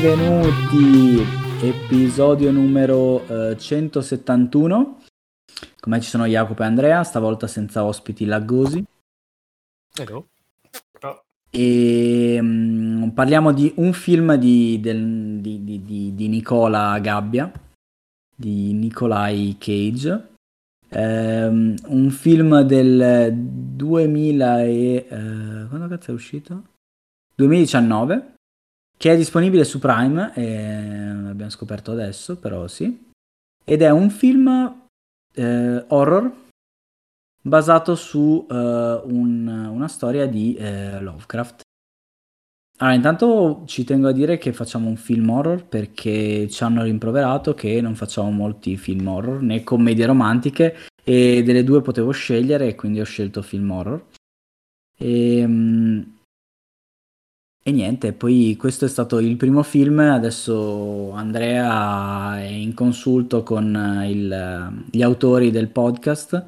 benvenuti, episodio numero eh, 171. Con me ci sono Jacopo e Andrea, stavolta senza ospiti laggosi. Hello. E mm, parliamo di un film di, del- di- di- di- Nicola Gabbia, di Nicolai Cage. Ehm, un film del 2000 e... eh, quando cazzo è uscito? 2019 che è disponibile su Prime, eh, l'abbiamo scoperto adesso, però sì. Ed è un film eh, horror basato su eh, un- una storia di eh, Lovecraft. Allora, intanto ci tengo a dire che facciamo un film horror perché ci hanno rimproverato che non facciamo molti film horror né commedie romantiche e delle due potevo scegliere e quindi ho scelto film horror. E, mm, e niente, poi questo è stato il primo film, adesso Andrea è in consulto con eh, il- gli autori del podcast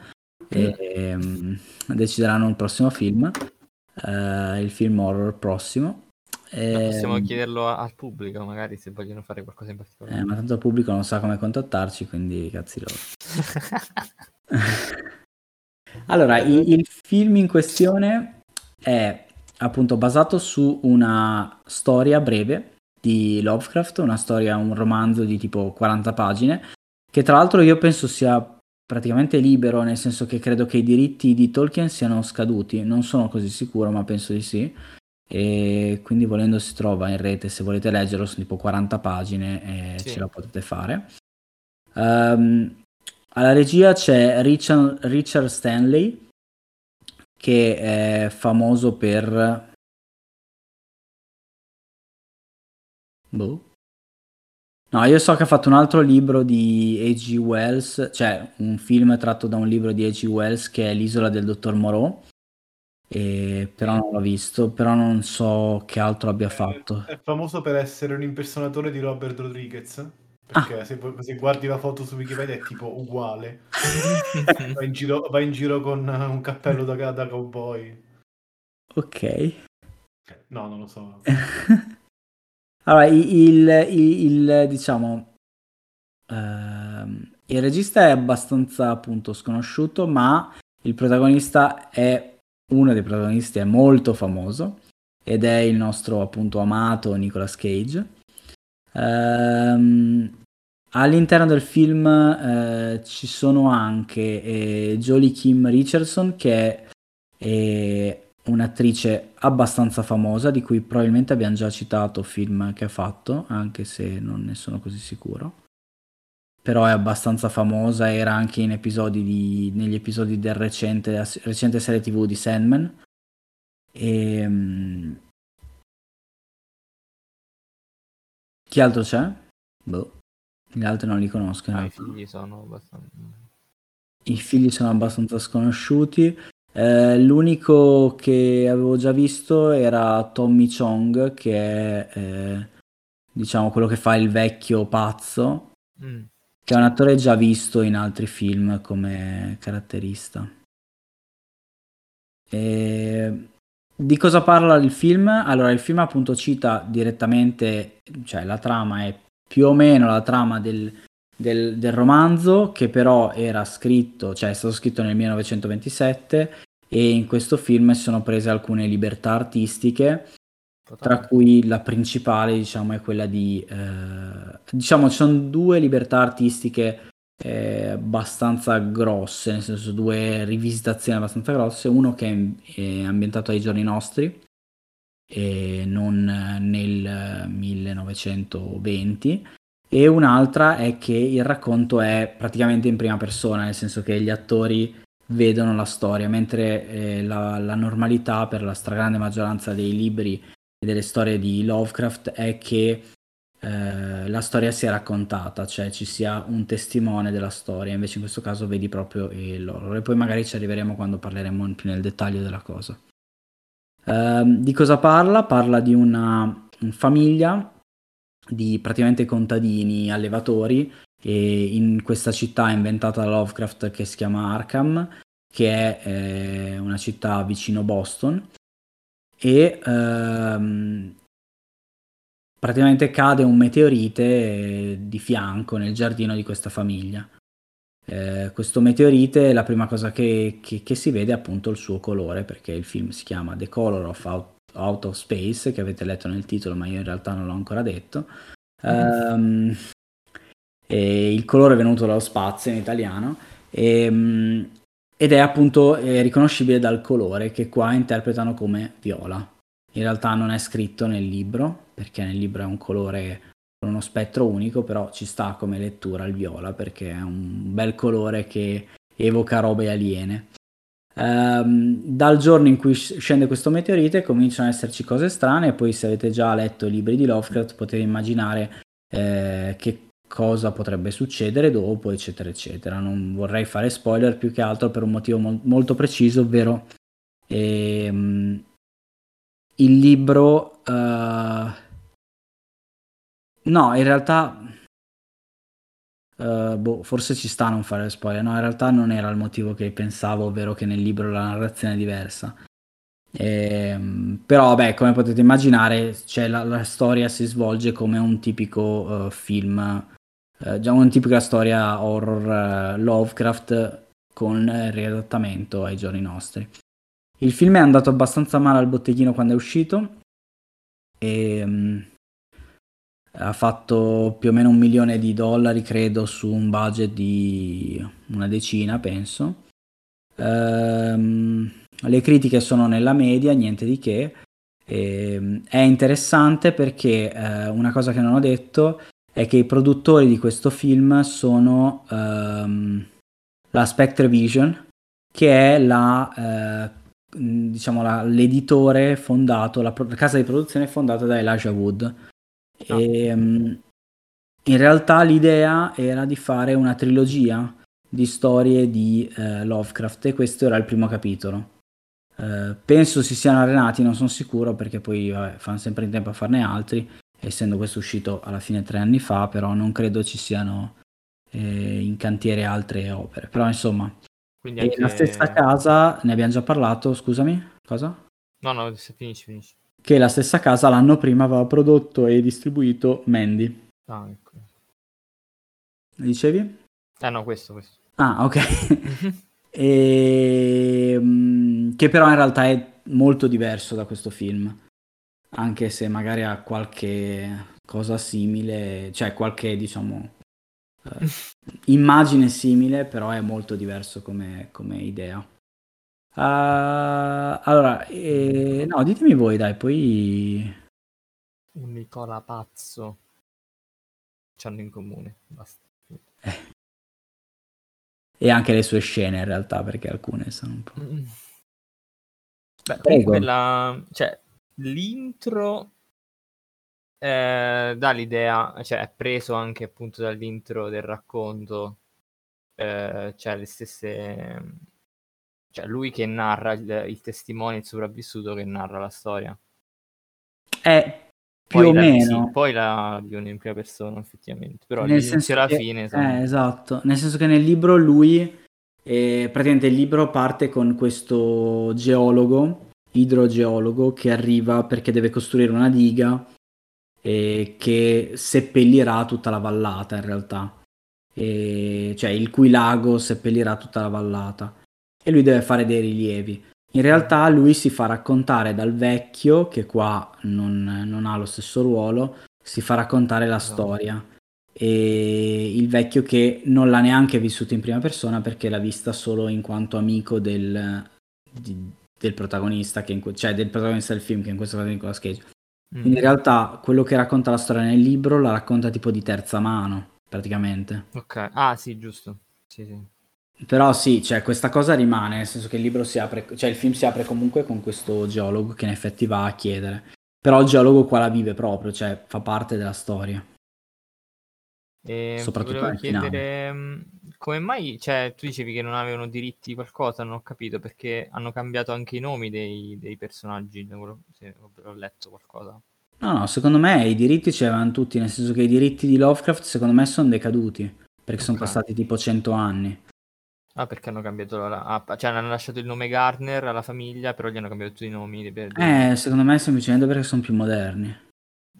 e mm, decideranno il prossimo film, eh, il film horror prossimo. Possiamo Ehm, chiederlo a- al pubblico, magari se vogliono fare qualcosa in particolare. eh, ma tanto il pubblico non sa come contattarci, quindi cazzi loro. Allora, i- il film in questione è appunto basato su una storia breve di Lovecraft, una storia, un romanzo di tipo 40 pagine, che tra l'altro io penso sia praticamente libero, nel senso che credo che i diritti di Tolkien siano scaduti, non sono così sicuro, ma penso di sì. E quindi volendo si trova in rete, se volete leggerlo, sono tipo 40 pagine e Sì. ce la potete fare. Ehm, alla regia c'è Richard, Richard Stanley, che è famoso per... Boh. No, io so che ha fatto un altro libro di A.G. Wells, cioè un film tratto da un libro di A.G. Wells che è L'isola del dottor Moreau, e però non l'ho visto, però non so che altro abbia fatto. È famoso per essere un impersonatore di Robert Rodriguez. Perché Ah. se, se guardi la foto su Wikipedia è tipo uguale. Va in giro, va in giro con un cappello da, da cowboy. Ok. No, non lo so. Allora, il, il- il, diciamo, ehm, il regista è abbastanza appunto sconosciuto, ma il protagonista è uno dei protagonisti, è molto famoso ed è il nostro appunto amato Nicolas Cage. Ehm, all'interno del film eh, ci sono anche eh, Jolie Kim Richardson che è eh, un'attrice abbastanza famosa di cui probabilmente abbiamo già citato film che ha fatto, anche se non ne sono così sicuro. Però è abbastanza famosa, era anche episodi di, negli episodi del recente, recente serie TV di Sandman. E, chi altro c'è? Boh, gli altri non li conosco. in Ah, I figli sono abbastanza... I figli sono abbastanza sconosciuti. Eh, l'unico che avevo già visto era Tommy Chong, che è eh, diciamo quello che fa il vecchio pazzo, Mm. che è un attore già visto in altri film come caratterista. E di cosa parla il film? Allora, il film appunto cita direttamente, cioè la trama è più o meno la trama del, del- del romanzo, che però era scritto, cioè è stato scritto nel 1927 e in questo film sono prese alcune libertà artistiche tra Totale. cui la principale, diciamo, è quella di... eh, diciamo, ci sono due libertà artistiche eh, abbastanza grosse, nel senso due rivisitazioni abbastanza grosse, uno che è, è ambientato ai giorni nostri e non eh, nel 1920 e un'altra è che il racconto è praticamente in prima persona, nel senso che gli attori vedono la storia, mentre eh, la, la normalità per la stragrande maggioranza dei libri e delle storie di Lovecraft è che eh, la storia sia raccontata, cioè ci sia un testimone della storia, invece in questo caso vedi proprio il. E poi magari ci arriveremo quando parleremo più nel dettaglio della cosa. Ehm, di cosa parla? Parla di una famiglia di praticamente contadini, allevatori, in questa città inventata da Lovecraft che si chiama Arkham, che è eh, una città vicino Boston, e ehm, praticamente cade un meteorite eh, di fianco nel giardino di questa famiglia. Eh, questo meteorite, la prima cosa che, che, che, si vede è appunto il suo colore, perché il film si chiama The Color of Out, Out of Space, che avete letto nel titolo, ma io in realtà non l'ho ancora detto. Um, il colore è venuto dallo spazio in italiano. E, um, ed è appunto eh, riconoscibile dal colore che qua interpretano come viola. In realtà non è scritto nel libro, perché nel libro è un colore con uno spettro unico, però ci sta come lettura il viola perché è un bel colore che evoca robe aliene. Um, dal giorno in cui scende questo meteorite cominciano ad esserci cose strane e poi se avete già letto i libri di Lovecraft potete immaginare eh, che cosa potrebbe succedere dopo, eccetera, eccetera. Non vorrei fare spoiler più che altro per un motivo mo- molto preciso, ovvero ehm, il libro... Uh... no, in realtà... Uh, boh, forse ci sta a non fare spoiler. No, in realtà non era il motivo che pensavo, ovvero che nel libro la narrazione è diversa. Eh, però, beh, come potete immaginare, cioè, la, la, storia si svolge come un tipico uh, film eh, già una tipica storia horror uh, Lovecraft con riadattamento ai giorni nostri. Il film è andato abbastanza male al botteghino quando è uscito e um, ha fatto più o meno un milione di dollari, credo, su un budget di una decina, penso. Um, le critiche sono nella media, niente di che. E, ehm, è interessante perché uh, una cosa che non ho detto è che i produttori di questo film sono um, la Spectre Vision, che è la, eh, diciamo la, l'editore fondato, la, la, casa di produzione fondata da Elijah Wood. Oh. E, um, in realtà l'idea era di fare una trilogia di storie di eh, Lovecraft e questo era il primo capitolo. Uh, penso si siano arenati, non sono sicuro perché poi vabbè, fanno sempre in tempo a farne altri essendo questo uscito alla fine tre anni fa, però non credo ci siano eh, in cantiere altre opere. Però insomma, Quindi anche... la stessa casa, ne abbiamo già parlato, scusami, cosa? No, no, finisci, finisci. Che la stessa casa l'anno prima aveva prodotto e distribuito Mandy. Ah, ecco. Dicevi? Eh no, questo, questo. Ah, ok. e, ehm, che però in realtà è molto diverso da questo film anche se magari ha qualche cosa simile, cioè qualche diciamo eh, immagine simile, però è molto diverso come, come idea. Uh, allora, eh, no, ditemi voi, dai, poi... Un Nicola pazzo. C'hanno in comune, basta. Eh. E anche le sue scene in realtà, perché alcune sono un po'... Mm. Beh, quella... Cioè, l'intro eh, dà l'idea, cioè è preso anche appunto dall'intro del racconto, eh, cioè le stesse, cioè lui che narra il, il testimone, il sopravvissuto che narra la storia. Eh, più poi o la, meno. Sì, poi la viene in prima persona effettivamente, però nel e alla che, fine... Eh, esatto, nel senso che nel libro lui, eh, praticamente il libro parte con questo geologo idrogeologo che arriva perché deve costruire una diga e che seppellirà tutta la vallata in realtà, e, cioè il cui lago seppellirà tutta la vallata e lui deve fare dei rilievi. In realtà lui si fa raccontare dal vecchio, che qua non, non ha lo stesso ruolo, si fa raccontare la storia. E il vecchio che non l'ha neanche vissuto in prima persona perché l'ha vista solo in quanto amico del, di, del protagonista, che in, cioè del protagonista del film, che in questo caso è Nicolas Cage. Mm. In realtà quello che racconta la storia nel libro la racconta tipo di terza mano, praticamente. Ok, ah sì, giusto. Sì, sì. Però sì, cioè, questa cosa rimane, nel senso che il libro si apre, cioè il film si apre comunque con questo geologo che in effetti va a chiedere. Però il geologo qua la vive proprio, cioè fa parte della storia. E Soprattutto volevo chiedere. Mm, come mai, cioè, tu dicevi che non avevano diritti di qualcosa, non ho capito perché hanno cambiato anche i nomi dei, dei personaggi, se ho letto qualcosa. No, no, secondo me i diritti c'erano tutti, nel senso che i diritti di Lovecraft secondo me sono decaduti, perché okay. sono passati tipo 100 anni. Ah, perché hanno cambiato la... Ah, cioè hanno lasciato il nome Garner alla famiglia, però gli hanno cambiato tutti i nomi. Per... Eh, secondo me semplicemente perché sono più moderni.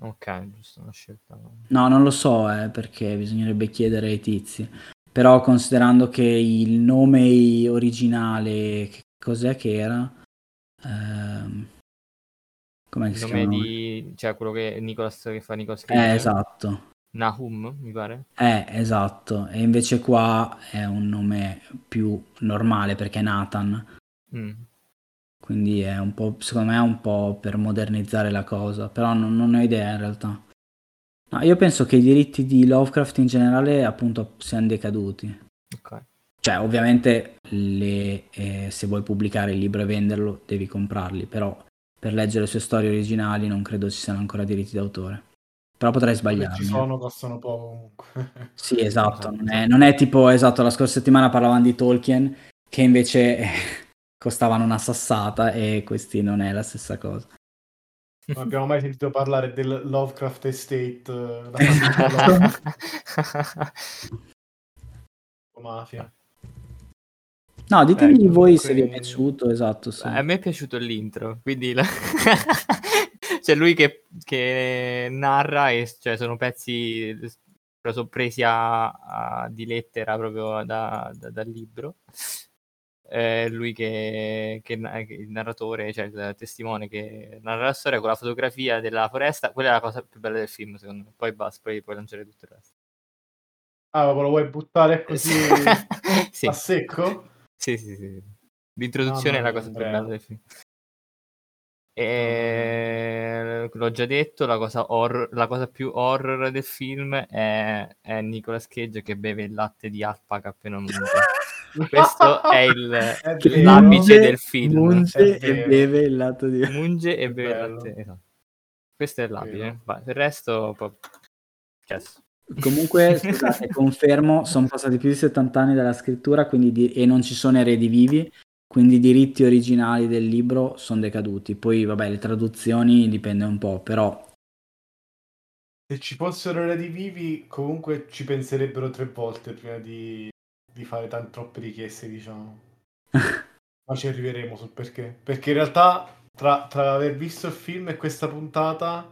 Ok, giusto, una scelta. No, non lo so, eh, perché bisognerebbe chiedere ai tizi. Però considerando che il nome originale, che cos'è che era? Ehm... Come il nome di... cioè quello che Nicolas che fa Nicolas Cage. Eh, esatto. Nahum, mi pare. Eh, esatto. E invece qua è un nome più normale perché è Nathan. Mm. Quindi è un po', secondo me è un po' per modernizzare la cosa, però non, non ho idea in realtà. No, io penso che i diritti di Lovecraft in generale appunto siano decaduti. Ok. Cioè, ovviamente le, eh, se vuoi pubblicare il libro e venderlo devi comprarli, però per leggere le sue storie originali non credo ci siano ancora diritti d'autore. Però potrei sbagliarmi. Ci sono, costano poco comunque. sì, esatto, non è, non è tipo, esatto, la scorsa settimana parlavamo di Tolkien, che invece costavano una sassata e questi non è la stessa cosa. Non abbiamo mai sentito parlare del Lovecraft Estate uh, mafia. No, ditemi Beh, voi se vi è piaciuto, esatto. Sì. A me è piaciuto l'intro, quindi la... c'è lui che, che, narra e cioè, sono pezzi sono presi a, a, di lettera proprio da, da, dal libro eh, lui che, che, che, il narratore, cioè il testimone che narra la storia con la fotografia della foresta, quella è la cosa più bella del film, secondo me. Poi basta, poi puoi lanciare tutto il resto. Ah, ma lo vuoi buttare così sì. a secco? Sì, sì, sì. L'introduzione ah, è la cosa più bella del film. E l'ho già detto, la cosa, horror, la cosa più horror del film è, è Nicolas Cage che beve il latte di alpaca appena munto. Questo è, il, è l'apice del film. Munge e beve il latte di. Munge e beve il latte. Esatto. Questo è l'apice. Va, il resto... Po- yes. Comunque, scusate, confermo, sono passati più di 70 anni dalla scrittura quindi di- e non ci sono eredi vivi, quindi i diritti originali del libro sono decaduti. Poi, vabbè, le traduzioni dipende un po', però... Se ci fossero eredi vivi, comunque ci penserebbero tre volte prima di, di fare tante troppe richieste, diciamo. Ma ci arriveremo sul perché. Perché in realtà, tra, tra aver visto il film e questa puntata,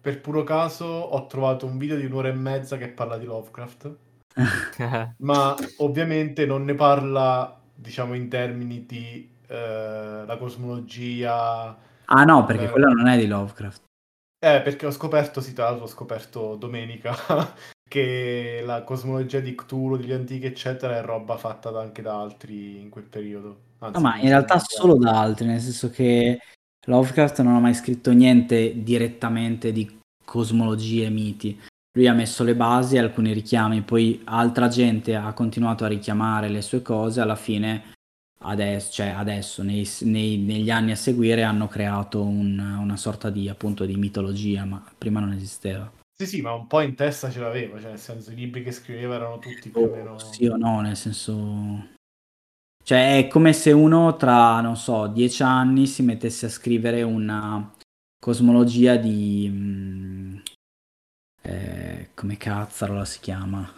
per puro caso ho trovato un video di un'ora e mezza che parla di Lovecraft. ma ovviamente non ne parla diciamo in termini di eh, la cosmologia. Ah no, perché eh, quello non è di Lovecraft. Eh, perché ho scoperto, sì, tra l'altro ho scoperto domenica che la cosmologia di Cthulhu, degli antichi, eccetera, è roba fatta anche da altri in quel periodo. Anzi, no, ma in realtà solo da altri, nel senso che Lovecraft non ha mai scritto niente direttamente di cosmologie e miti. Lui ha messo le basi, alcuni richiami, poi altra gente ha continuato a richiamare le sue cose, alla fine adesso, cioè adesso nei, nei, negli anni a seguire hanno creato un, una sorta di, appunto, di mitologia, ma prima non esisteva. Sì, sì, ma un po' in testa ce l'aveva, cioè nel senso i libri che scriveva erano tutti più o oh, meno... Sì o no, nel senso... Cioè è come se uno tra, non so, dieci anni si mettesse a scrivere una cosmologia di... Mm, eh, come cazzarola si chiama?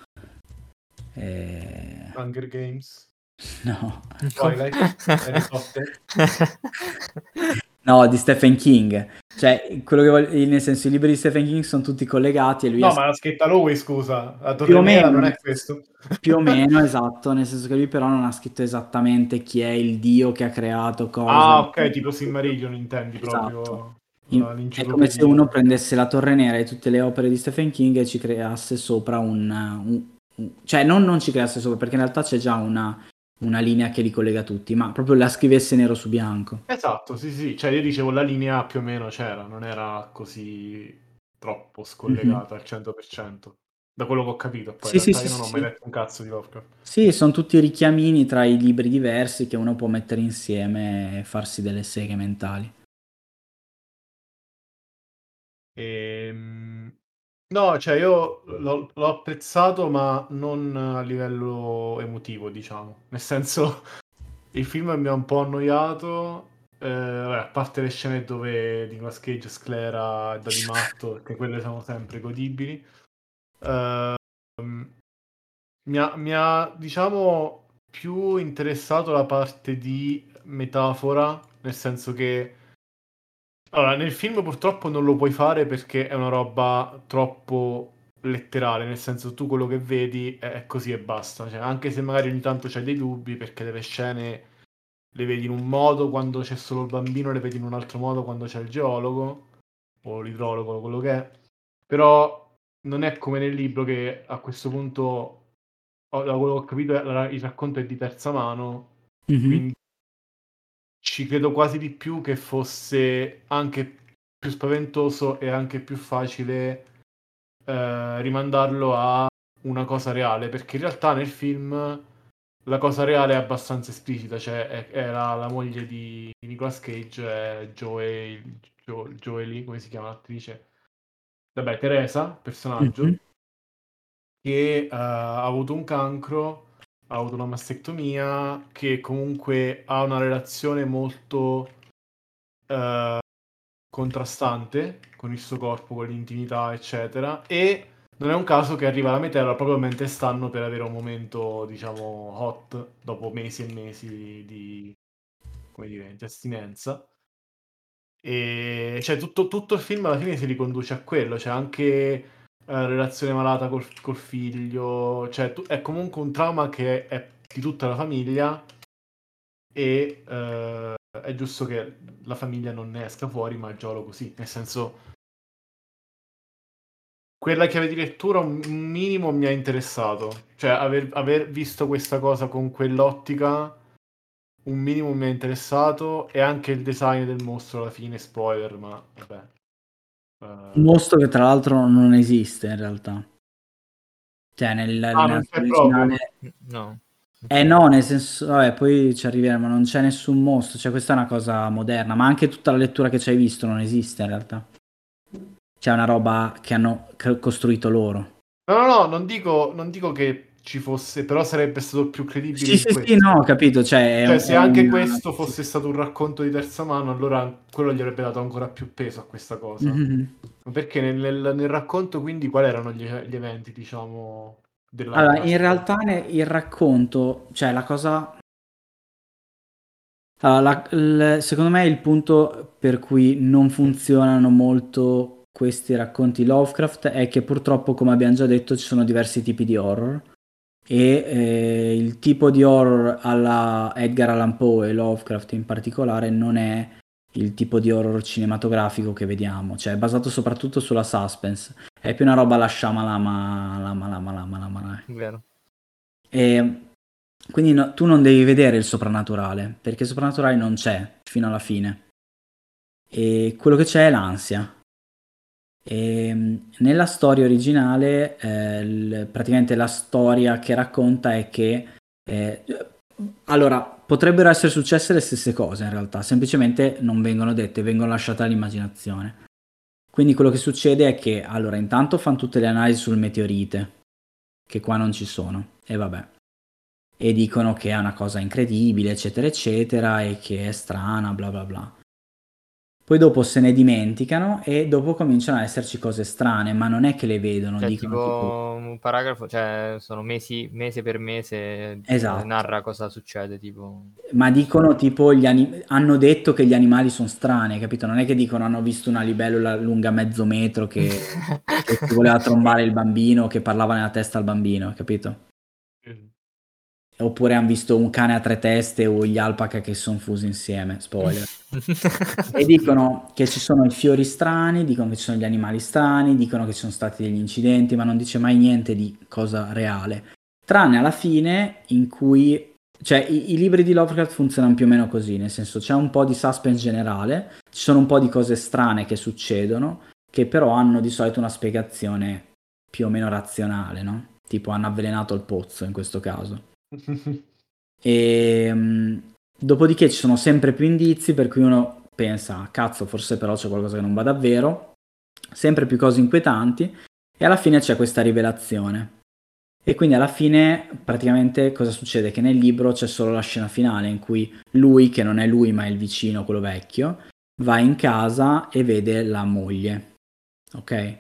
Eh... Hunger Games? No. Twilight? Harry Potter? No, di Stephen King. Cioè, quello che voglio, nel senso, i libri di Stephen King sono tutti collegati e lui... No, ma l'ha scritta lui, scusa. La più o meno, non è questo. Più o meno, esatto, nel senso che lui però non ha scritto esattamente chi è il dio che ha creato cosa. Ah, ok, tipo Silmarillion intendi esatto. proprio. In, è come se uno prendesse la Torre Nera e tutte le opere di Stephen King e ci creasse sopra un... un, un cioè, non, non ci creasse sopra, perché in realtà c'è già una una linea che li collega tutti, ma proprio la scrivesse nero su bianco. Esatto, sì, sì, cioè io dicevo la linea più o meno c'era, non era così troppo scollegata mm-hmm. al 100%. Da quello che ho capito, poi sì, sì, sì, io non ho mai letto un cazzo di Lovecraft. Sì, sono tutti richiamini tra i libri diversi che uno può mettere insieme e farsi delle seghe mentali. Ehm, No, cioè io l'ho, l'ho apprezzato, ma non a livello emotivo, diciamo. Nel senso, il film mi ha un po' annoiato. Eh, a parte le scene dove Nicolas Cage sclera da di matto, perché quelle sono sempre godibili. Eh, mi, ha, mi ha, diciamo, più interessato la parte di metafora, nel senso che Allora, nel film purtroppo non lo puoi fare perché è una roba troppo letterale, nel senso tu quello che vedi è così e basta. Cioè, anche se magari ogni tanto c'hai dei dubbi perché delle scene le vedi in un modo quando c'è solo il bambino, le vedi in un altro modo quando c'è il geologo o l'idrologo, quello che è. Però non è come nel libro che a questo punto, da quello che ho capito, il racconto è di terza mano, mm-hmm. quindi ci credo quasi di più che fosse anche più spaventoso e anche più facile eh, rimandarlo a una cosa reale, perché in realtà nel film la cosa reale è abbastanza esplicita, cioè è, era la moglie di, di Nicolas Cage, è Joey, jo, Joely, come si chiama l'attrice? Vabbè, Teresa, personaggio, mm-hmm. che uh, ha avuto un cancro, ha avuto una mastectomia, che comunque ha una relazione molto uh, contrastante con il suo corpo, con l'intimità, eccetera, e non è un caso che arriva la metella proprio mentre stanno per avere un momento, diciamo, hot, dopo mesi e mesi di, come dire, di astinenza. E cioè tutto, tutto, il film alla fine si riconduce a quello, c'è anche eh, relazione malata col, col figlio, cioè tu, è comunque un trauma che è di tutta la famiglia e eh, è giusto che la famiglia non ne esca fuori, ma il giolo così, nel senso quella chiave di lettura un minimo mi ha interessato. Cioè, aver, aver, visto questa cosa con quell'ottica, un minimo mi ha interessato. E anche il design del mostro alla fine, spoiler, ma vabbè. Un mostro che tra l'altro non esiste in realtà. Cioè, nel, ah, nel originale... No. Eh no, nel senso, vabbè, poi ci arriveremo, non c'è nessun mostro, cioè questa è una cosa moderna, ma anche tutta la lettura che ci hai visto non esiste in realtà c'è una roba che hanno costruito loro. No, no, no, non dico, non dico che ci fosse, però sarebbe stato più credibile. Sì, sì, sì, no, ho capito. Cioè, cioè se anche una... questo fosse stato un racconto di terza mano, allora quello gli avrebbe dato ancora più peso a questa cosa. Mm-hmm. Perché nel, nel, nel, racconto, quindi, quali erano gli, gli eventi, diciamo, della Allora, in realtà il racconto, cioè la cosa... Allora, la, il, secondo me il punto per cui non funzionano molto questi racconti Lovecraft è che purtroppo, come abbiamo già detto, ci sono diversi tipi di horror e eh, il tipo di horror alla Edgar Allan Poe e Lovecraft in particolare non è il tipo di horror cinematografico che vediamo, cioè è basato soprattutto sulla suspense, è più una roba la shamalama, lama, lama, lama, lama, lama. Vero. E quindi no, tu non devi vedere il soprannaturale, perché il soprannaturale non c'è fino alla fine. E quello che c'è è l'ansia, e, ehm, nella storia originale, eh, l- praticamente la storia che racconta è che eh, allora potrebbero essere successe le stesse cose in realtà, semplicemente non vengono dette, vengono lasciate all'immaginazione. Quindi quello che succede è che allora intanto fanno tutte le analisi sul meteorite, che qua non ci sono, e vabbè. E dicono che è una cosa incredibile, eccetera, eccetera, e che è strana, bla bla bla. Poi dopo se ne dimenticano e dopo cominciano a esserci cose strane, ma non è che le vedono. Cioè, dicono tipo, tipo, un paragrafo, cioè sono mesi, mese per mese, esatto. narra cosa succede. Tipo... Ma dicono tipo, gli anim- hanno detto che gli animali sono strani, capito? Non è che dicono hanno visto una libellula lunga mezzo metro che, che voleva trombare il bambino, che parlava nella testa al bambino, capito? Oppure hanno visto un cane a tre teste o gli alpaca che sono fusi insieme, spoiler. e dicono che ci sono i fiori strani, dicono che ci sono gli animali strani, dicono che ci sono stati degli incidenti, ma non dice mai niente di cosa reale. Tranne alla fine in cui... Cioè, i, i libri di Lovecraft funzionano più o meno così, nel senso c'è un po' di suspense generale, ci sono un po' di cose strane che succedono, che però hanno di solito una spiegazione più o meno razionale, no? Tipo hanno avvelenato il pozzo in questo caso e, um, dopodiché ci sono sempre più indizi per cui uno pensa, cazzo, forse però c'è qualcosa che non va davvero, sempre più cose inquietanti e alla fine c'è questa rivelazione. E quindi alla fine praticamente cosa succede? Che nel libro c'è solo la scena finale in cui lui, che non è lui ma è il vicino, quello vecchio, va in casa e vede la moglie. Ok?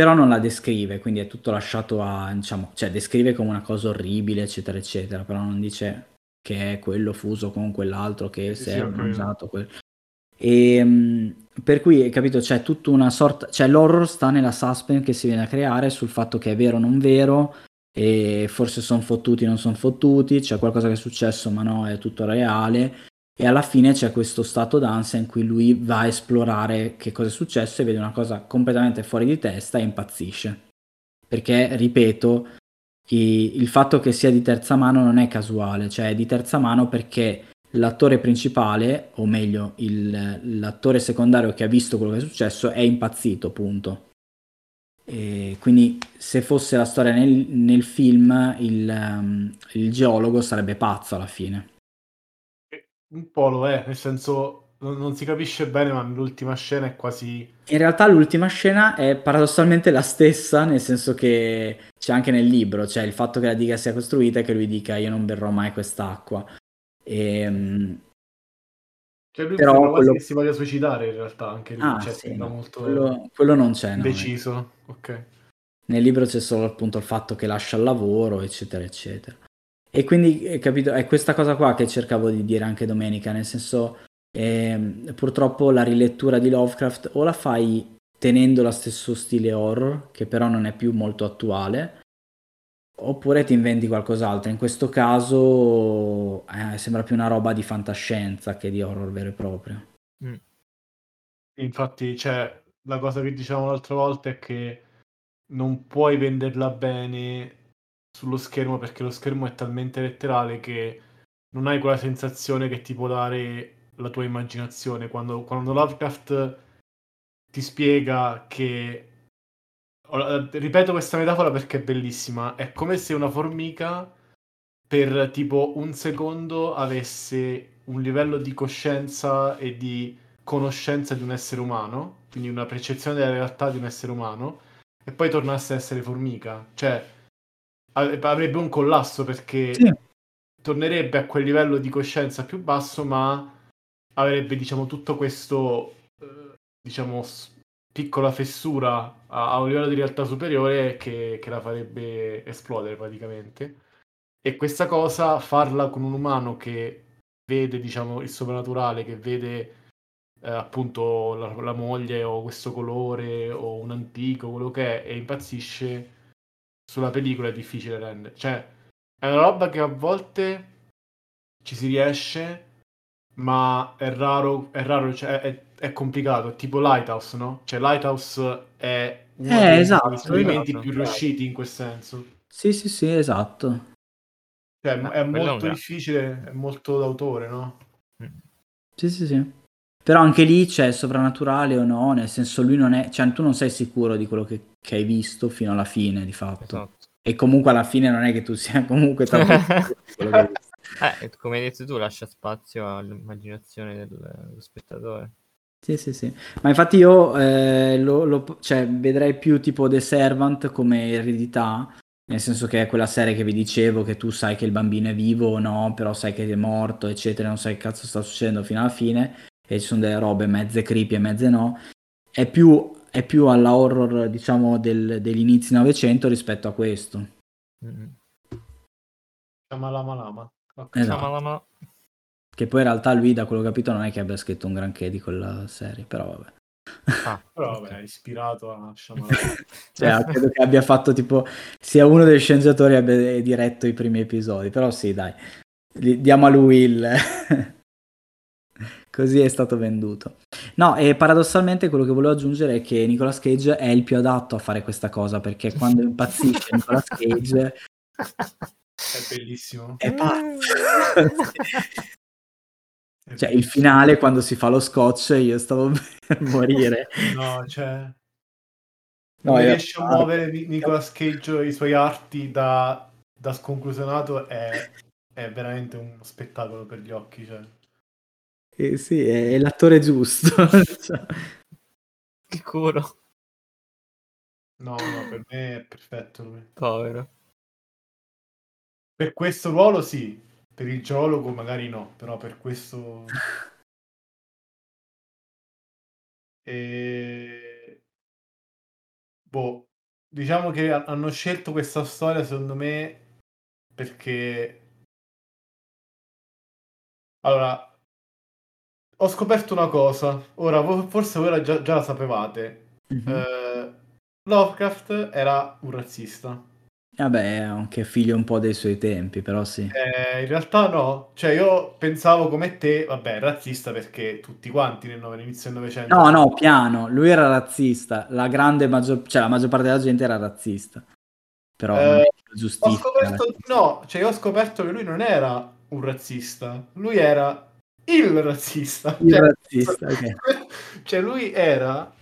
Però non la descrive, quindi è tutto lasciato a, diciamo, cioè descrive come una cosa orribile, eccetera, eccetera, però non dice che è quello fuso con quell'altro che si è sì, mangiato. Quel... E, um, per cui, capito, c'è tutta una sorta, cioè l'horror sta nella suspense che si viene a creare sul fatto che è vero o non vero, e forse sono fottuti o non sono fottuti, c'è qualcosa che è successo ma no, è tutto reale, e alla fine c'è questo stato d'ansia in cui lui va a esplorare che cosa è successo e vede una cosa completamente fuori di testa e impazzisce. Perché, ripeto, il fatto che sia di terza mano non è casuale, cioè è di terza mano perché l'attore principale, o meglio, il, l'attore secondario che ha visto quello che è successo, è impazzito, punto. E quindi se fosse la storia nel, nel film, il, um, il, geologo sarebbe pazzo alla fine. Un po' lo è, nel senso non, non, si capisce bene, ma l'ultima scena è quasi... In realtà l'ultima scena è paradossalmente la stessa, nel senso che c'è anche nel libro, cioè il fatto che la diga sia costruita e che lui dica io non berrò mai quest'acqua. E, ehm, cioè lui però quello... che si voglia suicidare in realtà anche lì, ah, cioè, sì, no. molto quello, quello, non c'è. Deciso, no, ok. Nel libro c'è solo appunto il fatto che lascia il lavoro, eccetera, eccetera. E quindi, eh, capito, è questa cosa qua che cercavo di dire anche domenica, nel senso, eh, purtroppo la rilettura di Lovecraft o la fai tenendo lo stesso stile horror, che però non è più molto attuale, oppure ti inventi qualcos'altro. In questo caso eh, sembra più una roba di fantascienza che di horror vero e proprio. Mm. Infatti, cioè, la cosa che dicevamo l'altra volta è che non puoi venderla bene sullo schermo perché lo schermo è talmente letterale che non hai quella sensazione che ti può dare la tua immaginazione. Quando, quando Lovecraft ti spiega che ripeto questa metafora perché è bellissima. È come se una formica per tipo un secondo avesse un livello di coscienza e di conoscenza di un essere umano, quindi una percezione della realtà di un essere umano, e poi tornasse a essere formica. Cioè, avrebbe un collasso perché sì. tornerebbe a quel livello di coscienza più basso, ma avrebbe, diciamo, tutto questo, eh, diciamo, piccola fessura a, a, un livello di realtà superiore che, che, la farebbe esplodere praticamente. E questa cosa, farla con un umano che vede, diciamo, il soprannaturale, che vede eh, appunto la, la, moglie o questo colore o un antico, quello che è, e impazzisce sulla pellicola è difficile rendere. Cioè, è una roba che a volte ci si riesce, ma è raro, è raro, cioè è, è complicato, tipo Lighthouse, no? Cioè Lighthouse è uno eh, dei esatto, esperimenti esatto, più riusciti in quel senso. Sì, sì, sì, esatto. Cioè, è molto difficile, è molto d'autore, no? Sì, sì, sì. Però anche lì c'è soprannaturale o no, nel senso lui non è, cioè tu non sei sicuro di quello che, che hai visto fino alla fine, di fatto. Esatto. E comunque alla fine non è che tu sia comunque visto. Eh, come hai detto tu, lascia spazio all'immaginazione del, dello spettatore. Sì, sì, sì. Ma infatti io eh, lo, lo, cioè, vedrei più tipo The Servant come eredità, nel senso che è quella serie che vi dicevo, che tu sai che il bambino è vivo o no, però sai che è morto, eccetera, non sai che cazzo sta succedendo fino alla fine, e ci sono delle robe mezze creepy e mezze no. È più, è più alla horror, diciamo, del, degli inizi Novecento rispetto a questo. Mm-hmm. Lama lama. Okay. Esatto. Che poi in realtà lui, da quello che ho capito, non è che abbia scritto un granché di quella serie, però vabbè. Ah, però vabbè, ispirato a Shyamalan. cioè, credo che abbia fatto tipo sia uno dei sceneggiatori abbia diretto i primi episodi, però sì, dai. Diamo a lui il Così è stato venduto. No, e paradossalmente quello che volevo aggiungere è che Nicolas Cage è il più adatto a fare questa cosa, perché quando impazzisce Nicolas Cage è bellissimo. È pazzo. Cioè, il finale quando si fa lo scotch, io stavo per morire. No, cioè... No, riesce a muovere Nicolas Cage i suoi arti da, da sconclusionato è, è, veramente uno spettacolo per gli occhi. Cioè. Eh, sì, è, è l'attore giusto. Sicuro. No, no, per me è perfetto lui. Povero. Per questo ruolo sì, per il geologo magari no, però per questo... E... Boh, diciamo che hanno scelto questa storia secondo me perché... Allora, ho scoperto una cosa. Ora, forse voi già, già la sapevate. Mm-hmm. Eh, Lovecraft era un razzista. Vabbè, è anche figlio un po' dei suoi tempi, però sì. Eh, in realtà no, cioè io pensavo come te, vabbè, razzista perché tutti quanti nel inizio del Novecento... No, no, piano, lui era razzista, la grande maggior, cioè la maggior parte della gente era razzista, però eh, giustizia. Ho scoperto, no, cioè io ho scoperto che lui non era un razzista, lui era il razzista. Il cioè, razzista, okay. cioè lui era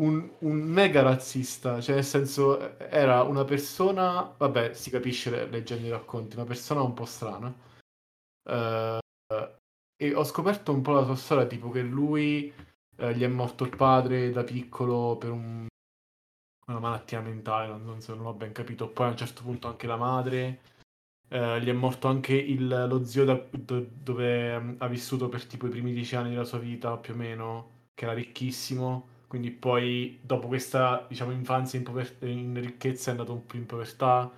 un, un, mega razzista, cioè nel senso era una persona, vabbè si capisce leggendo i racconti, una persona un po' strana. Uh, e ho scoperto un po' la sua storia, tipo che lui uh, gli è morto il padre da piccolo per un, una malattia mentale, non, non, so, non ho ben capito, poi a un certo punto anche la madre. Uh, gli è morto anche il, lo zio da, do, dove um, ha vissuto per tipo i primi dieci anni della sua vita, più o meno, che era ricchissimo quindi poi dopo questa diciamo, infanzia in, pover- in, ricchezza è andato un po' in povertà.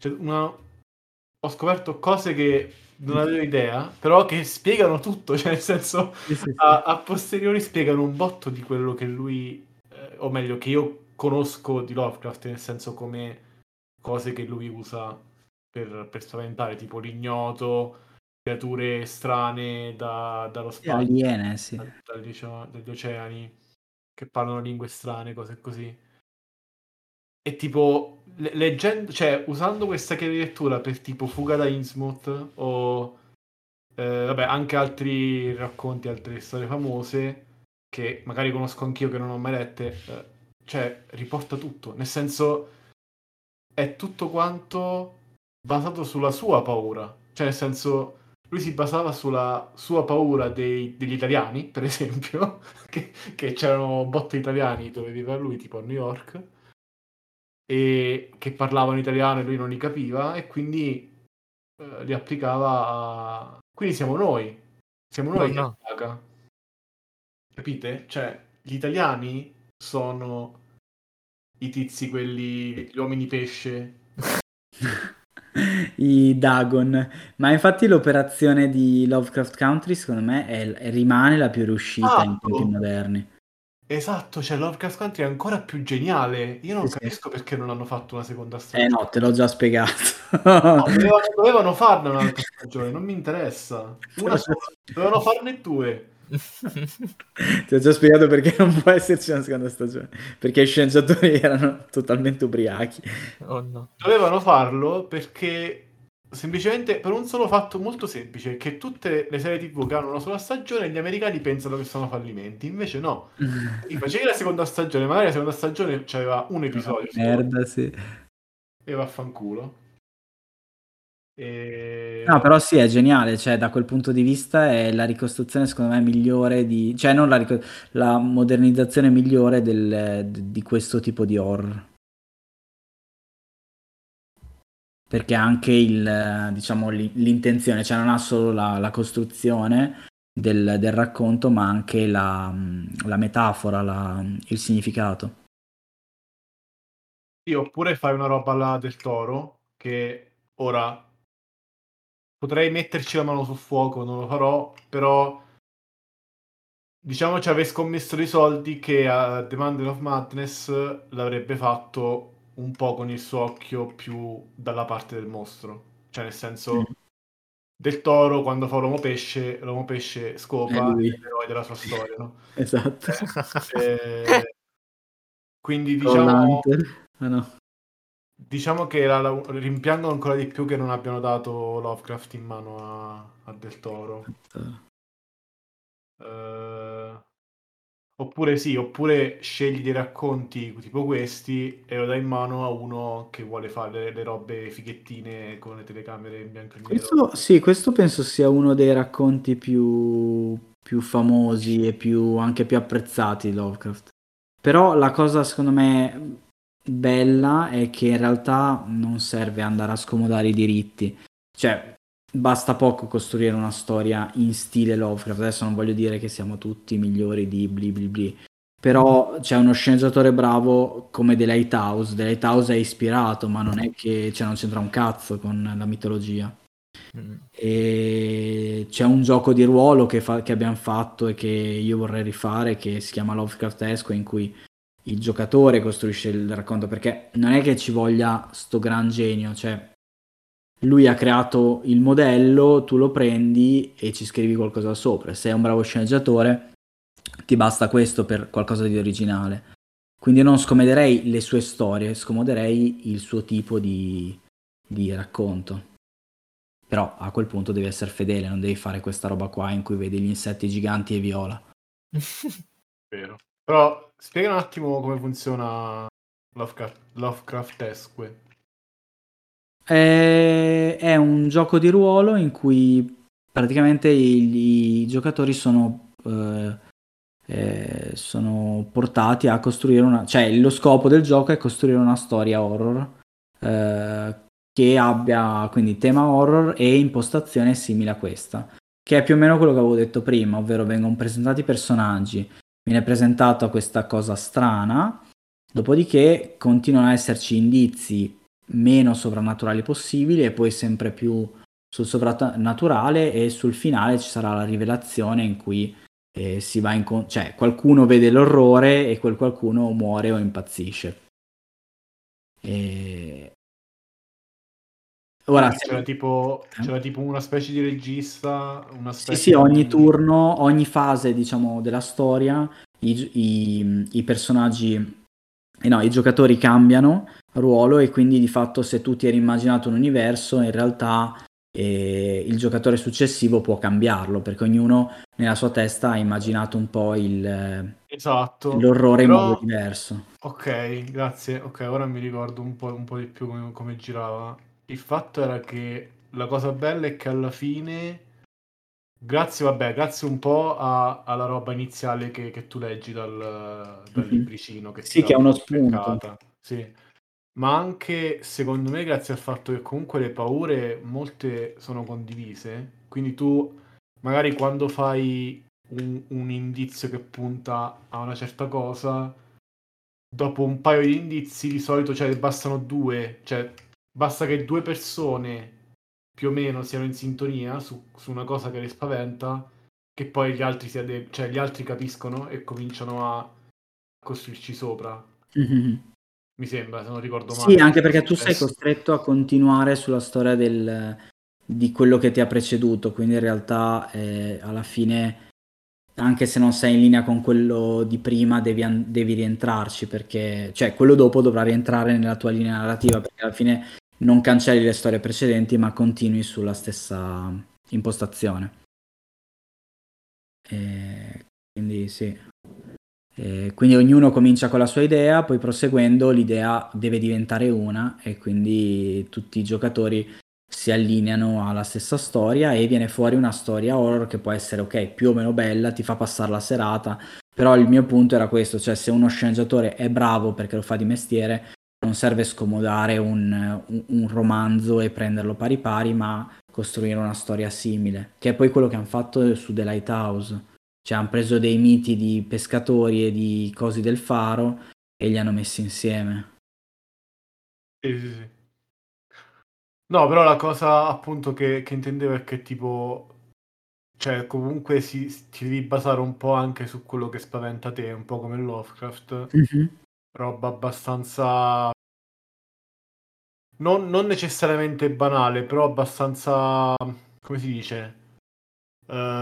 Cioè, una... Ho scoperto cose che non avevo idea, però che spiegano tutto, cioè nel senso sì, sì, sì. A, a, posteriori spiegano un botto di quello che lui, eh, o meglio, che io conosco di Lovecraft, nel senso come cose che lui usa per, per spaventare, tipo l'ignoto, creature strane da, dallo spazio, aliene, sì. da, dagli oceani che parlano lingue strane, cose così. E tipo, leggendo, cioè, usando questa chiave di lettura per tipo Fuga da Innsmouth o eh, vabbè, anche altri racconti, altre storie famose che magari conosco anch'io che non ho mai lette, eh, cioè, riporta tutto. Nel senso, è tutto quanto basato sulla sua paura. Cioè, nel senso, lui si basava sulla sua paura dei, degli italiani, per esempio, che, che c'erano botte italiani dove viveva lui, tipo a New York, e che parlavano italiano e lui non li capiva, e quindi eh, li applicava a... Quindi siamo noi, siamo noi no, che no. Capite? Cioè, gli italiani sono i tizi, quelli, gli uomini pesce. i Dagon. Ma infatti l'operazione di Lovecraft Country, secondo me, è, rimane la più riuscita ah, in tempi moderni. Esatto, cioè Lovecraft Country è ancora più geniale. Io non sì, capisco sì. perché non hanno fatto una seconda stagione. Eh no, te l'ho già spiegato. no, dovevano, dovevano farne un'altra stagione, non mi interessa. Una sola, dovevano farne due. Ti ho già spiegato perché non può esserci una seconda stagione. Perché i sceneggiatori erano totalmente ubriachi. Oh no. Dovevano farlo perché semplicemente per un solo fatto molto semplice: che tutte le serie TV che hanno una sola stagione, gli americani pensano che sono fallimenti. Invece no. I facevi la seconda stagione, magari la seconda stagione c'aveva un episodio. Merda, sì. E vaffanculo. E... No, però sì, è geniale, cioè da quel punto di vista è la ricostruzione secondo me migliore di... cioè non la, ric- la modernizzazione migliore del, di questo tipo di horror. Perché anche il, diciamo, l'intenzione, cioè non ha solo la, la costruzione del, del, racconto, ma anche la, la metafora, la, il significato. Sì, oppure fai una roba là del toro che ora potrei metterci la mano sul fuoco, non lo farò, però diciamo ci avrei scommesso dei soldi che a The Mandel of Madness l'avrebbe fatto un po' con il suo occhio più dalla parte del mostro. Cioè nel senso mm. del toro quando fa l'uomo pesce, l'uomo pesce scopa è l'eroe della sua storia, no? esatto. Eh, quindi diciamo... Ah, no diciamo che la, la, rimpiango ancora di più che non abbiano dato Lovecraft in mano a, a Del Toro. Uh, oppure sì, oppure scegli dei racconti tipo questi e lo dai in mano a uno che vuole fare le, le robe fighettine con le telecamere in bianco e nero. Questo, sì, questo penso sia uno dei racconti più, più famosi e più, anche più apprezzati di Lovecraft. Però la cosa secondo me bella è che in realtà non serve andare a scomodare i diritti. Cioè, basta poco costruire una storia in stile Lovecraft. Adesso non voglio dire che siamo tutti migliori di bli bli bli. Però c'è uno sceneggiatore bravo come The Lighthouse. The Lighthouse è ispirato, ma non è che cioè, non c'entra un cazzo con la mitologia. Mm. E c'è un gioco di ruolo che, fa, che, abbiamo fatto e che io vorrei rifare che si chiama Lovecraft Esco in cui il giocatore costruisce il racconto perché non è che ci voglia sto gran genio, cioè lui ha creato il modello, tu lo prendi e ci scrivi qualcosa sopra. Se sei un bravo sceneggiatore, ti basta questo per qualcosa di originale. Quindi non scomederei le sue storie, scomoderei il suo tipo di, di racconto. Però a quel punto devi essere fedele, non devi fare questa roba qua in cui vedi gli insetti giganti e viola. Vero. Però spiega un attimo come funziona Lovecraft, Lovecraftesque. È, è un gioco di ruolo in cui praticamente i, i giocatori sono, eh, eh, sono portati a costruire una... cioè lo scopo del gioco è costruire una storia horror eh, che abbia quindi tema horror e impostazione simile a questa, che è più o meno quello che avevo detto prima, ovvero vengono presentati personaggi, viene presentata questa cosa strana, dopodiché continuano a esserci indizi meno sovrannaturali possibili e poi sempre più sul sovrannaturale e sul finale ci sarà la rivelazione in cui eh, si va in con- cioè qualcuno vede l'orrore e quel qualcuno muore o impazzisce. E... Ora, c'era, se... tipo, eh? c'era tipo una specie di regista, una specie sì, sì, ogni turno, ogni fase diciamo della storia, i, i, i personaggi, eh no, i giocatori cambiano ruolo e quindi di fatto se tu ti eri immaginato un universo, in realtà eh, il giocatore successivo può cambiarlo perché ognuno nella sua testa ha immaginato un po' il, esatto. l'orrore Però... in modo diverso. Ok, grazie. Ok, ora mi ricordo un po', un po di più come, come girava il fatto era che la cosa bella è che alla fine Grazie, vabbè, grazie un po' a, alla roba iniziale che, che tu leggi dal, dal mm-hmm. libricino. Che sì, che è uno spunto. Sì. Ma anche, secondo me, grazie al fatto che comunque le paure, molte sono condivise. Quindi tu, magari quando fai un, un indizio che punta a una certa cosa, dopo un paio di indizi, di solito, cioè, bastano due. Cioè, Basta che due persone più o meno siano in sintonia su, su una cosa che le spaventa, che poi gli altri, ade- cioè, gli altri capiscono e cominciano a costruirci sopra. Mm-hmm. Mi sembra, se non ricordo male. Sì, anche perché tu sei costretto a continuare sulla storia del, di quello che ti ha preceduto, quindi in realtà eh, alla fine anche se non sei in linea con quello di prima devi, devi, rientrarci perché cioè quello dopo dovrà rientrare nella tua linea narrativa perché alla fine non cancelli le storie precedenti ma continui sulla stessa impostazione. E quindi sì. E quindi ognuno comincia con la sua idea poi proseguendo l'idea deve diventare una e quindi tutti i giocatori si allineano alla stessa storia e viene fuori una storia horror che può essere ok più o meno bella ti fa passare la serata però il mio punto era questo cioè se uno sceneggiatore è bravo perché lo fa di mestiere non serve scomodare un, un, un, romanzo e prenderlo pari pari, ma costruire una storia simile, che è poi quello che hanno fatto su The Lighthouse. Cioè hanno preso dei miti di pescatori e di cosi del faro e li hanno messi insieme. Sì, sì, sì. No, però la cosa appunto che, che intendevo è che tipo cioè comunque si, ti devi basare un po' anche su quello che spaventa te, un po' come Lovecraft. Mm-hmm. Roba abbastanza non, non, necessariamente banale, però abbastanza, come si dice, uh,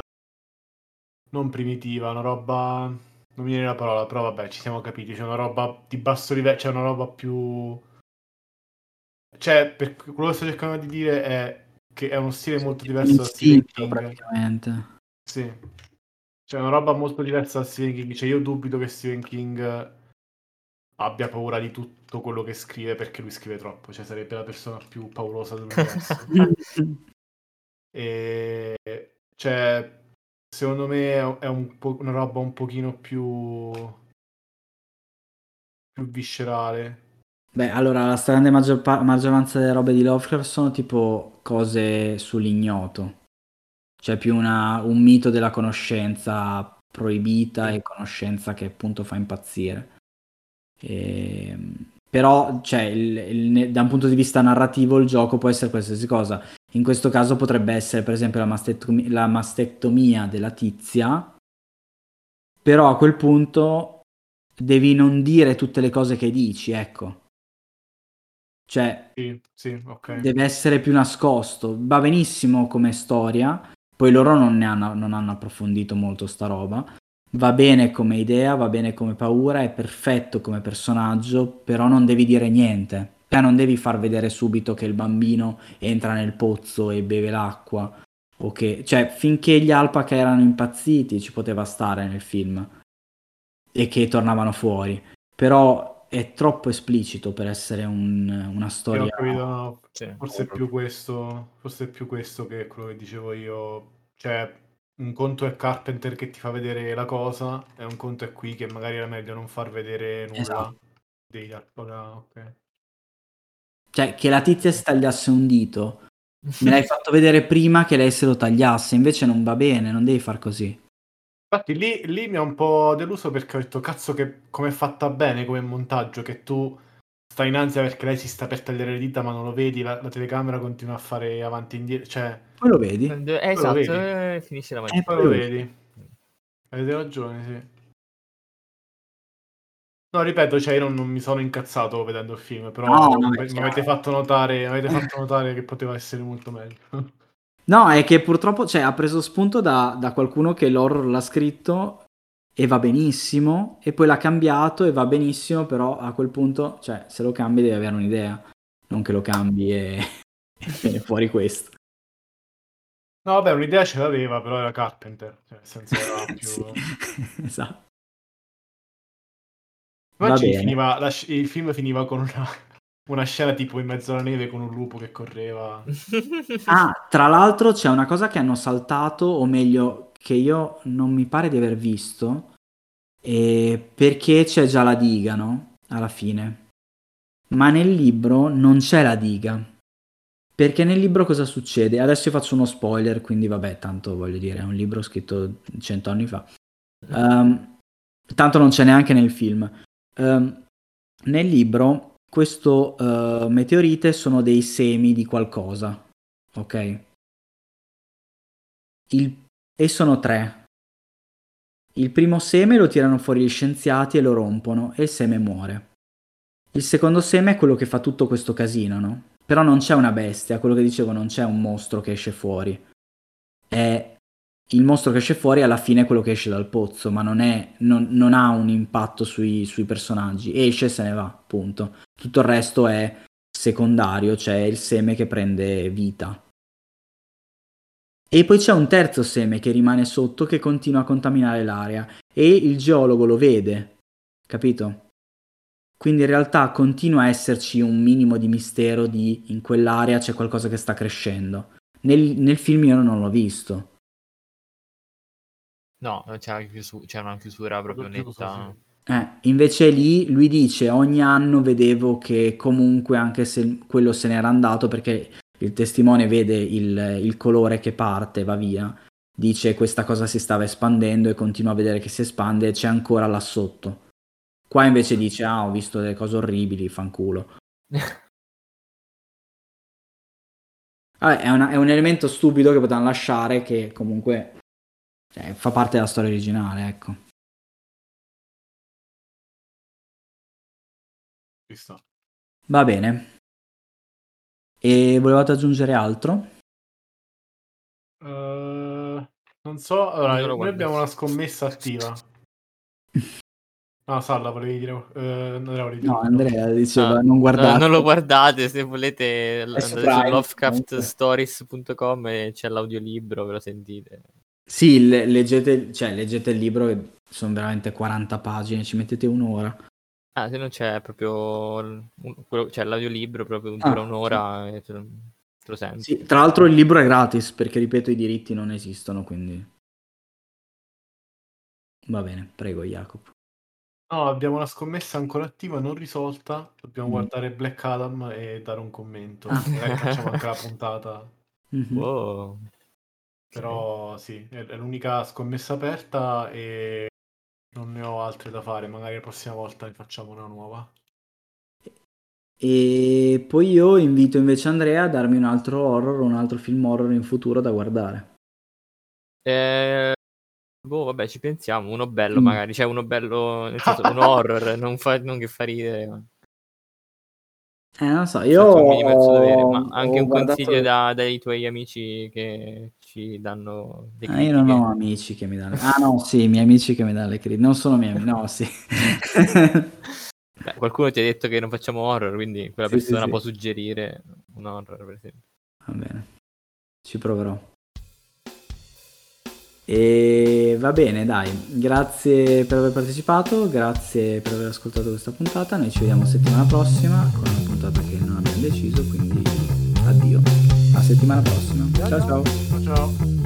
non primitiva, una roba, non mi viene la parola, però vabbè, ci siamo capiti, c'è una roba di basso livello, c'è una roba più... Cioè, per quello che sto cercando di dire è che è uno stile molto diverso da Stephen King. praticamente. Sì. Cioè, una roba molto diversa da Stephen King. Cioè, io dubito che Stephen King abbia paura di tutto quello che scrive perché lui scrive troppo, cioè sarebbe la persona più paurosa dell'universo. e cioè, secondo me è un una roba un pochino più più viscerale. Beh, allora la stragrande maggior pa- maggioranza delle robe di Lovecraft sono tipo cose sull'ignoto. Cioè più una, un mito della conoscenza proibita e conoscenza che appunto fa impazzire. E, ehm, però, cioè, il, il, da un punto di vista narrativo, il gioco può essere qualsiasi cosa. In questo caso potrebbe essere per esempio la, mastectomia, la mastectomia della tizia, però a quel punto devi non dire tutte le cose che dici, ecco. Cioè, sì, sì, okay. deve essere più nascosto. Va benissimo come storia, poi loro non, ne hanno, non hanno approfondito molto sta roba. Va bene come idea, va bene come paura, è perfetto come personaggio, però non devi dire niente. Cioè non devi far vedere subito che il bambino entra nel pozzo e beve l'acqua. O che... Cioè, finché gli alpaca erano impazziti ci poteva stare nel film. E che tornavano fuori. Però è troppo esplicito per essere un, una storia... Capito, no. Sì, forse, è più questo, forse è più questo che quello che dicevo io. Cioè, un conto è Carpenter che ti fa vedere la cosa e un conto è qui che magari era meglio non far vedere nulla. Esatto. Dei, ok. Cioè, che la tizia si tagliasse un dito. Me l'hai fatto vedere prima che lei se lo tagliasse, invece non va bene, non devi far così. Infatti lì, lì mi ha un po' deluso perché ho detto, cazzo che come è fatta bene come montaggio, che tu stai in ansia perché lei si sta per tagliare le dita ma non lo vedi, la, la telecamera continua a fare avanti e indietro, cioè... Poi lo vedi. Eh, esatto, lo vedi. Eh, finisce la mattina. E poi lo vedi. Avete ragione, sì. No, ripeto, cioè io non, non, mi sono incazzato vedendo il film, però no, no, mi avete fatto notare, avete fatto notare che poteva essere molto meglio. No, è che purtroppo cioè, ha preso spunto da, da, qualcuno che l'horror l'ha scritto e va benissimo, e poi l'ha cambiato e va benissimo, però a quel punto, cioè, se lo cambi devi avere un'idea, non che lo cambi e, viene fuori questo. No, vabbè, un'idea ce l'aveva, però era Carpenter, cioè, senza era più... sì, esatto. Finiva, la, il film finiva con una, una scena tipo in mezzo alla neve con un lupo che correva. ah, tra l'altro c'è una cosa che hanno saltato, o meglio, che io non mi pare di aver visto, eh, perché c'è già la diga, no? Alla fine. Ma nel libro non c'è la diga. Perché nel libro cosa succede? Adesso faccio uno spoiler, quindi vabbè, tanto voglio dire, è un libro scritto cento anni fa. Um, tanto non c'è neanche nel film. Um, nel libro questo uh, meteorite sono dei semi di qualcosa, ok? Il, e sono tre. Il primo seme lo tirano fuori gli scienziati e lo rompono e il seme muore. Il secondo seme è quello che fa tutto questo casino, no? Però non c'è una bestia, quello che dicevo, non c'è un mostro che esce fuori. È il mostro che esce fuori alla fine è quello che esce dal pozzo, ma non, è, non, non ha un impatto sui, sui, personaggi. Esce e se ne va, punto. Tutto il resto è secondario, cioè il seme che prende vita. E poi c'è un terzo seme che rimane sotto che continua a contaminare l'aria e il geologo lo vede, capito? Quindi in realtà continua a esserci un minimo di mistero di in quell'area c'è qualcosa che sta crescendo. Nel, nel film io non l'ho visto. No, c'è una, chiusura, c'è una chiusura proprio netta. Eh, invece lì lui dice ogni anno vedevo che comunque anche se quello se n'era andato perché il testimone vede il, il colore che parte, va via, dice questa cosa si stava espandendo e continua a vedere che si espande e c'è ancora là sotto. Qua invece dice ah ho visto delle cose orribili, fanculo. Vabbè, è, una, è un elemento stupido che potevano lasciare che comunque cioè, fa parte della storia originale, ecco. Visto. Va bene. E volevate aggiungere altro? Uh, non so, allora, noi abbiamo una scommessa attiva. No, Salla, volevi dire... Uh, volevi dire no, Andrea diceva ah, non guardate. No, non lo guardate, se volete andate su lovecraftstories.com e c'è l'audiolibro, ve lo sentite. Sì, le- leggete, cioè, leggete il libro che sono veramente 40 pagine, ci mettete un'ora. Ah, se non c'è proprio un, quello, cioè, l'audiolibro proprio dura ah, un'ora sì. e te lo, te lo senti. Sì, tra l'altro il libro è gratis perché ripeto i diritti non esistono, quindi va bene, prego Jacopo. No, abbiamo una scommessa ancora attiva, non risolta. Dobbiamo mm. guardare Black Adam e dare un commento. Ah. Magari facciamo anche la puntata. Mm-hmm. Wow. Però sì, è, è l'unica scommessa aperta e non ne ho altre da fare. Magari la prossima volta ne facciamo una nuova. E poi io invito invece Andrea a darmi un altro horror, un altro film horror in futuro da guardare. Eh, boh, vabbè, ci pensiamo. Uno bello, mm. magari. Cioè, uno bello, nel senso, un horror, non, fa, non che fa ridere. Ma... Eh, non so, io ho, ma anche un guardato... consiglio da, dai tuoi amici che ci danno dei ah, io non ho amici che mi danno ah no sì i miei amici che mi danno le critiche non sono miei amici no sì Beh, qualcuno ti ha detto che non facciamo horror quindi quella sì, persona sì, può sì. suggerire un horror per esempio va bene ci proverò e va bene, dai, grazie per aver partecipato, grazie per aver ascoltato questa puntata. Noi ci vediamo settimana prossima con una puntata che non abbiamo deciso, quindi settimana prossima. ciao. ciao. ciao. ciao.